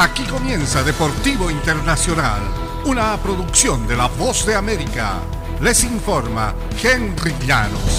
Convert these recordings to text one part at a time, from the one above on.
Aquí comienza Deportivo Internacional, una producción de La Voz de América. Les informa Henry Llanos.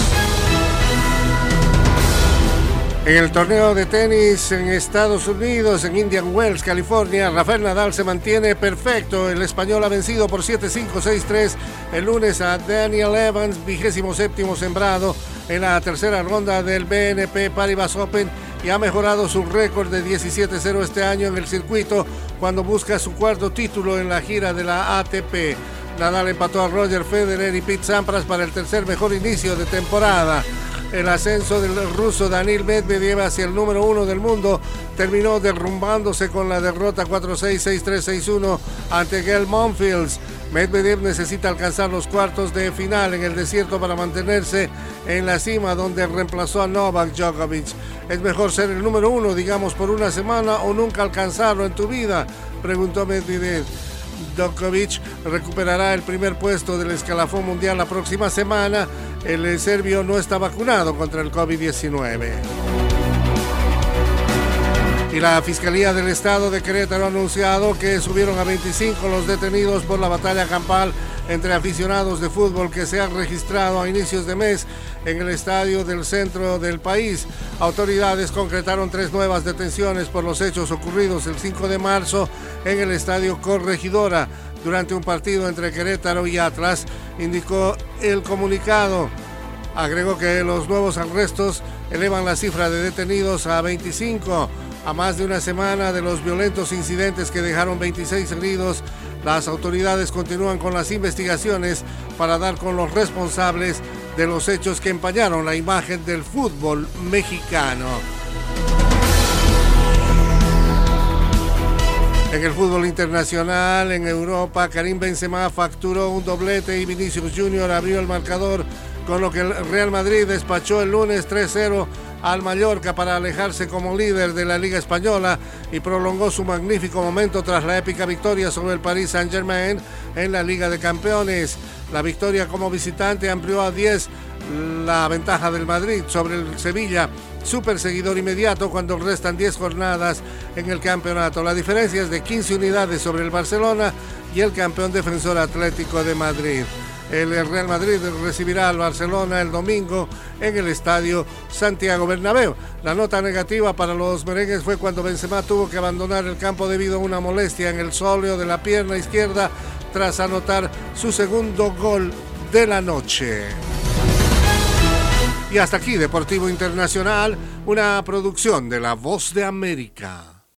En el torneo de tenis en Estados Unidos, en Indian Wells, California, Rafael Nadal se mantiene perfecto. El español ha vencido por 7-5, 6-3 el lunes a Daniel Evans, vigésimo séptimo sembrado en la tercera ronda del BNP Paribas Open y ha mejorado su récord de 17-0 este año en el circuito cuando busca su cuarto título en la gira de la ATP. Nadal empató a Roger Federer y Pete Sampras para el tercer mejor inicio de temporada. El ascenso del ruso Daniel Medvedev hacia el número uno del mundo terminó derrumbándose con la derrota 4-6, 6-3, 6-1 ante Gael Monfils. Medvedev necesita alcanzar los cuartos de final en el desierto para mantenerse en la cima donde reemplazó a Novak Djokovic. ¿Es mejor ser el número uno, digamos, por una semana o nunca alcanzarlo en tu vida? Preguntó Medvedev. Djokovic recuperará el primer puesto del escalafón mundial la próxima semana. El serbio no está vacunado contra el COVID-19. La Fiscalía del Estado de Querétaro ha anunciado que subieron a 25 los detenidos por la batalla campal entre aficionados de fútbol que se han registrado a inicios de mes en el estadio del centro del país. Autoridades concretaron tres nuevas detenciones por los hechos ocurridos el 5 de marzo en el estadio Corregidora durante un partido entre Querétaro y Atlas, indicó el comunicado. Agregó que los nuevos arrestos elevan la cifra de detenidos a 25 a más de una semana de los violentos incidentes que dejaron 26 heridos, las autoridades continúan con las investigaciones para dar con los responsables de los hechos que empañaron la imagen del fútbol mexicano. En el fútbol internacional, en Europa, Karim Benzema facturó un doblete y Vinicius Junior abrió el marcador, con lo que el Real Madrid despachó el lunes 3-0 al Mallorca para alejarse como líder de la Liga Española y prolongó su magnífico momento tras la épica victoria sobre el Paris Saint-Germain en la Liga de Campeones. La victoria como visitante amplió a 10 la ventaja del Madrid sobre el Sevilla, su perseguidor inmediato cuando restan 10 jornadas en el campeonato. La diferencia es de 15 unidades sobre el Barcelona y el campeón defensor Atlético de Madrid. El Real Madrid recibirá al Barcelona el domingo en el estadio Santiago Bernabéu. La nota negativa para los merengues fue cuando Benzema tuvo que abandonar el campo debido a una molestia en el sóleo de la pierna izquierda tras anotar su segundo gol de la noche. Y hasta aquí Deportivo Internacional, una producción de La Voz de América.